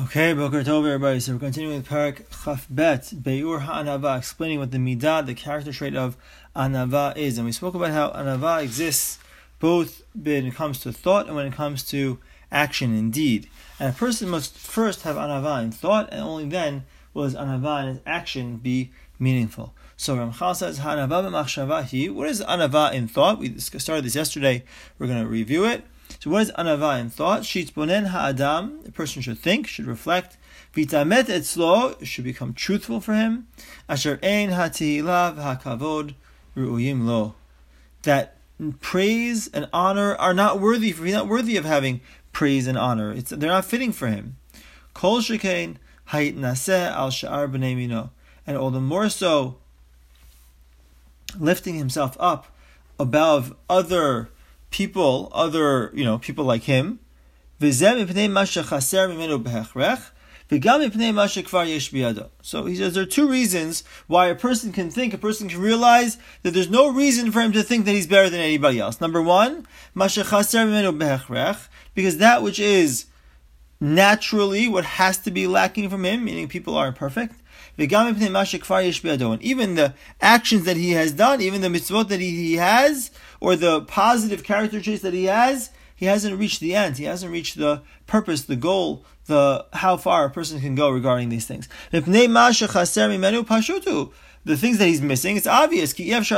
Okay, Boker Tov, everybody. So we're continuing with Perek Chaf Bet, Beur HaAnava, explaining what the midah, the character trait of Anava is. And we spoke about how Anava exists both when it comes to thought and when it comes to action and deed. And a person must first have Anava in thought, and only then will his Anava and his action be meaningful. So Ramchal says, Hanava b'machshavahi. What is Anava in thought? We started this yesterday. We're going to review it. So what is anava in thought? Shitbonen ha'adam, a person should think, should reflect. Vitamet etzlo, should become truthful for him. Asher ein ha'tihila v'ha'kavod ru'uyim lo. That praise and honor are not worthy for, he's not worthy of having praise and honor. It's, they're not fitting for him. Kol shekain naseh al sha'ar b'nei mino. And all the more so, lifting himself up above other people, other, you know, people like him. So he says there are two reasons why a person can think, a person can realize that there's no reason for him to think that he's better than anybody else. Number one, because that which is naturally what has to be lacking from him, meaning people are imperfect. Even the actions that he has done, even the mitzvot that he, he has, or the positive character traits that he has, he hasn't reached the end. He hasn't reached the purpose, the goal, the how far a person can go regarding these things. The things that he's missing, it's obvious. It's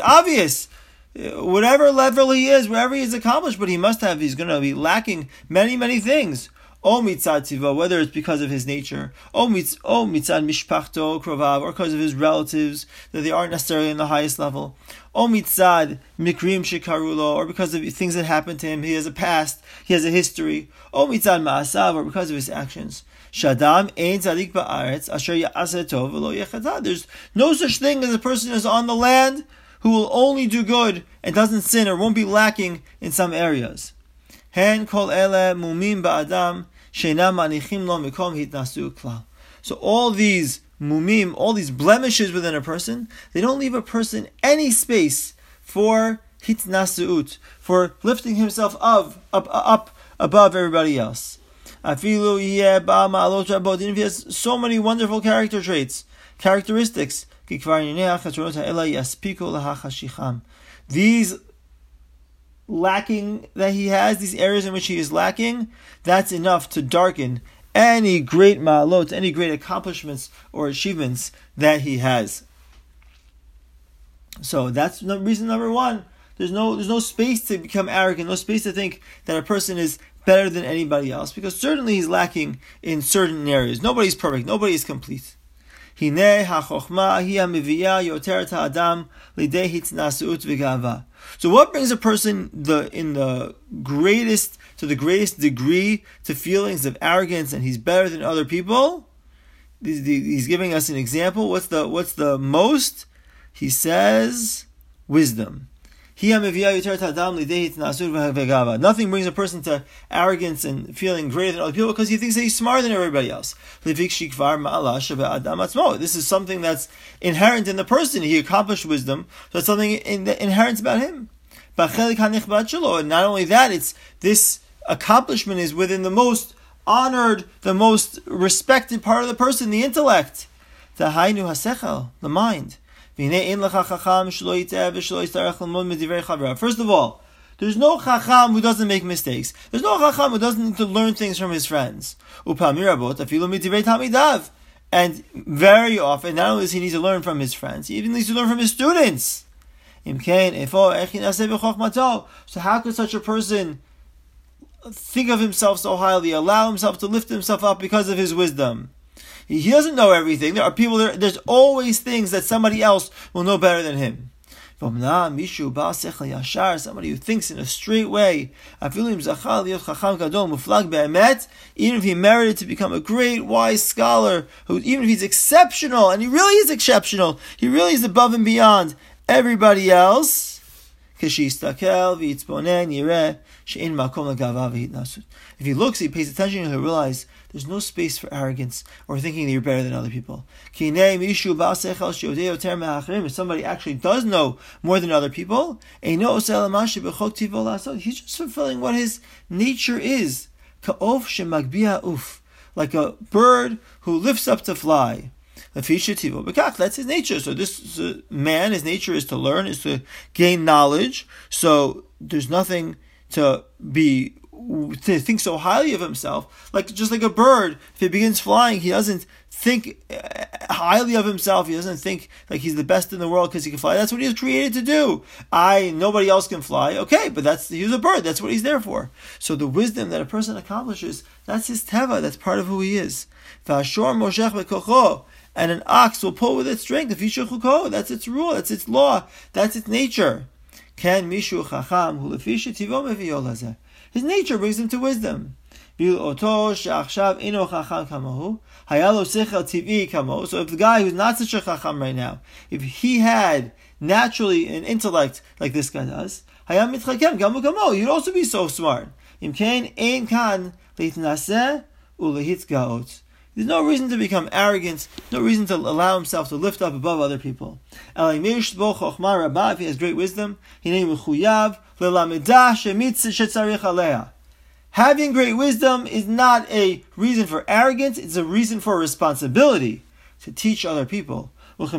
obvious. Whatever level he is, wherever he's accomplished, but he must have, he's going to be lacking many, many things. O mitzad tiva, whether it's because of his nature, o mitzad mishpachto krovav, or because of his relatives, that they aren't necessarily in the highest level. O mitzad mikrim shikarulo, or because of things that happened to him, he has a past, he has a history. O mitzad ma'asav, or because of his actions. Shadam ein tzadik ba'aretz asher ya'aseh v'lo. There's no such thing as a person who's on the land who will only do good and doesn't sin or won't be lacking in some areas. Hen kol ele mumim ba'adam so all these mumim, all these blemishes within a person, they don't leave a person any space for hitnasuut, for lifting himself up, up, up above everybody else. Even if he has so many wonderful character traits, characteristics, these lacking that he has, these areas in which he is lacking, that's enough to darken any great ma'alot, any great accomplishments or achievements that he has. So that's reason number one. There's no there's no space to become arrogant, no space to think that a person is better than anybody else, because certainly he's lacking in certain areas. Nobody's perfect, nobody is complete. Hine ha-chokhma hi yoter ta'adam lidei hitnasuut v'gava. So what brings a person the in the greatest to the greatest degree to feelings of arrogance and he's better than other people? He's giving us an example. What's the what's the most? He says wisdom. Nothing brings a person to arrogance and feeling greater than other people because he thinks that he's smarter than everybody else. This is something that's inherent in the person. He accomplished wisdom, so it's something inherent about him. And not only that, it's this accomplishment is within the most honored, the most respected part of the person, the intellect. The mind. First of all, there's no chacham who doesn't make mistakes. There's no chacham who doesn't need to learn things from his friends. And very often, not only does he need to learn from his friends, he even needs to learn from his students. So how could such a person think of himself so highly, allow himself to lift himself up because of his wisdom? He doesn't know everything. There are people there. There's always things that somebody else will know better than him. Somebody who thinks in a straight way, even if he merited to become a great, wise scholar, who even if he's exceptional, and he really is exceptional, he really is above and beyond everybody else. If he looks, he pays attention, he'll realize there's no space for arrogance or thinking that you're better than other people. If somebody actually does know more than other people, he's just fulfilling what his nature is. Like a bird who lifts up to fly. That's his nature. So this man, his nature is to learn, is to gain knowledge. So there's nothing to be to think so highly of himself. Like just like a bird, if he begins flying, he doesn't think uh, highly of himself. He doesn't think like he's the best in the world because he can fly. That's what he was created to do. I nobody else can fly. Okay, but that's he's a bird. That's what he's there for. So the wisdom that a person accomplishes, that's his teva. That's part of who he is and an ox will pull with its strength. If Yishuchuko, that's its rule, that's its law, that's its nature. Can Mishu Chacham His nature brings him to wisdom. So if the guy who's not such a chacham right now, if he had naturally an intellect like this guy does, he'd also be so smart. There's no reason to become arrogant, no reason to allow himself to lift up above other people. If he has great wisdom. Having great wisdom is not a reason for arrogance, it's a reason for responsibility to teach other people. says,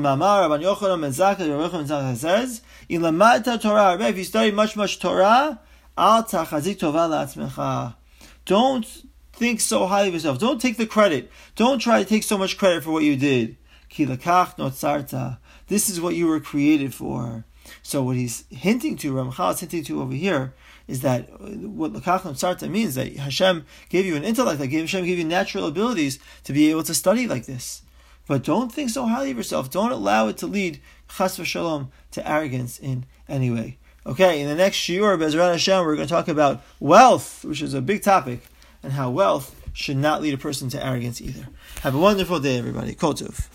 if you study much, much Torah, don't think so highly of yourself. Don't take the credit. Don't try to take so much credit for what you did. This is what you were created for. So what he's hinting to, Ramchal is hinting to over here, is that what Lakach Sarta means that Hashem gave you an intellect, that Hashem gave you natural abilities to be able to study like this. But don't think so highly of yourself. Don't allow it to lead Chas v'shalom to arrogance in any way. Okay, in the next shiur, Bezrat Hashem, we're going to talk about wealth, which is a big topic and how wealth should not lead a person to arrogance either. Have a wonderful day, everybody. Kotov.